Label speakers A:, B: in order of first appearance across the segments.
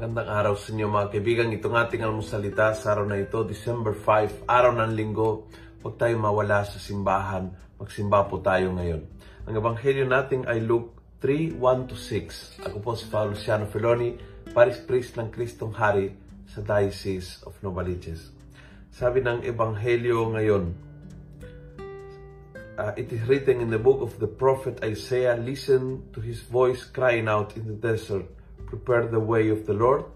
A: Magandang araw sa inyo mga kaibigan. Itong ating almusalita sa araw na ito, December 5, araw ng linggo. Huwag tayo mawala sa simbahan. Magsimba po tayo ngayon. Ang ebanghelyo natin ay Luke 3, 1-6. Ako po si Father Luciano Feloni, Paris Priest ng Kristong Hari sa Diocese of Novaliches. Sabi ng ebanghelyo ngayon, uh, it is written in the book of the prophet Isaiah, listen to his voice crying out in the desert, prepare the way of the Lord,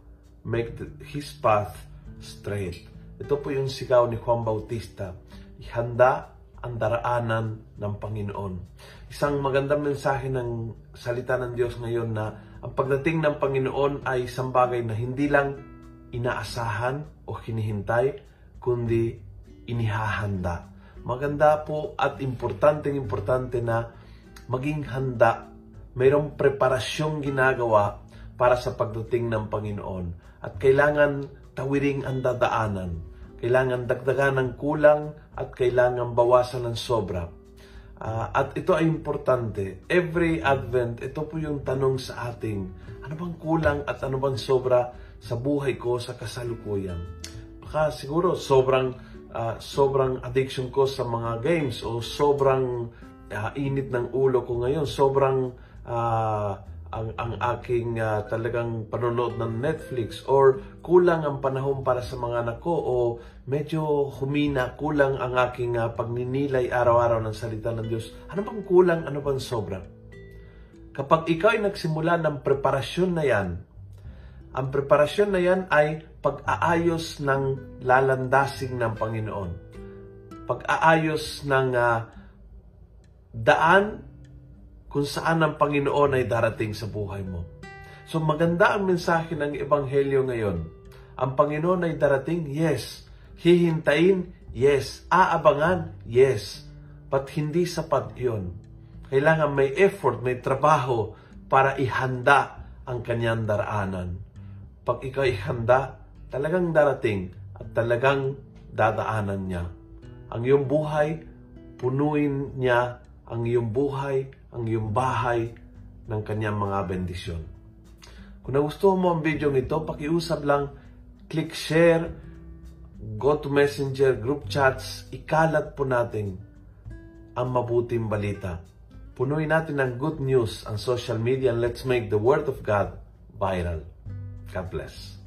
A: make the, his path straight. Ito po yung sigaw ni Juan Bautista. Ihanda ang daraanan ng Panginoon. Isang magandang mensahe ng salita ng Diyos ngayon na ang pagdating ng Panginoon ay isang bagay na hindi lang inaasahan o hinihintay, kundi inihahanda. Maganda po at importanteng importante na maging handa. Mayroong preparasyong ginagawa para sa pagdating ng Panginoon. At kailangan tawiring ang dadaanan. Kailangan dagdagan ng kulang at kailangan bawasan ng sobra. Uh, at ito ay importante. Every Advent, ito po yung tanong sa ating, ano bang kulang at ano bang sobra sa buhay ko sa kasalukuyan? Baka siguro sobrang uh, sobrang addiction ko sa mga games o sobrang uh, init ng ulo ko ngayon, sobrang uh, ang, ang aking uh, talagang panonood ng Netflix or kulang ang panahon para sa mga anak ko o medyo humina, kulang ang aking uh, pagninilay araw-araw ng salita ng Diyos. Ano bang kulang, ano bang sobra? Kapag ikaw ay nagsimula ng preparasyon na yan, ang preparasyon na yan ay pag-aayos ng lalandasing ng Panginoon. Pag-aayos ng uh, daan kung saan ang Panginoon ay darating sa buhay mo. So maganda ang mensahe ng Ebanghelyo ngayon. Ang Panginoon ay darating? Yes. Hihintayin? Yes. Aabangan? Yes. But hindi sapat yun. Kailangan may effort, may trabaho para ihanda ang kanyang daraanan. Pag ikaw ihanda, talagang darating at talagang dadaanan niya. Ang iyong buhay, punuin niya ang iyong buhay ang iyong bahay ng kanyang mga bendisyon. Kung nagustuhan mo ang video nito, pakiusap lang, click share, go to messenger, group chats, ikalat po natin ang mabuting balita. Punuin natin ng good news ang social media and let's make the Word of God viral. God bless.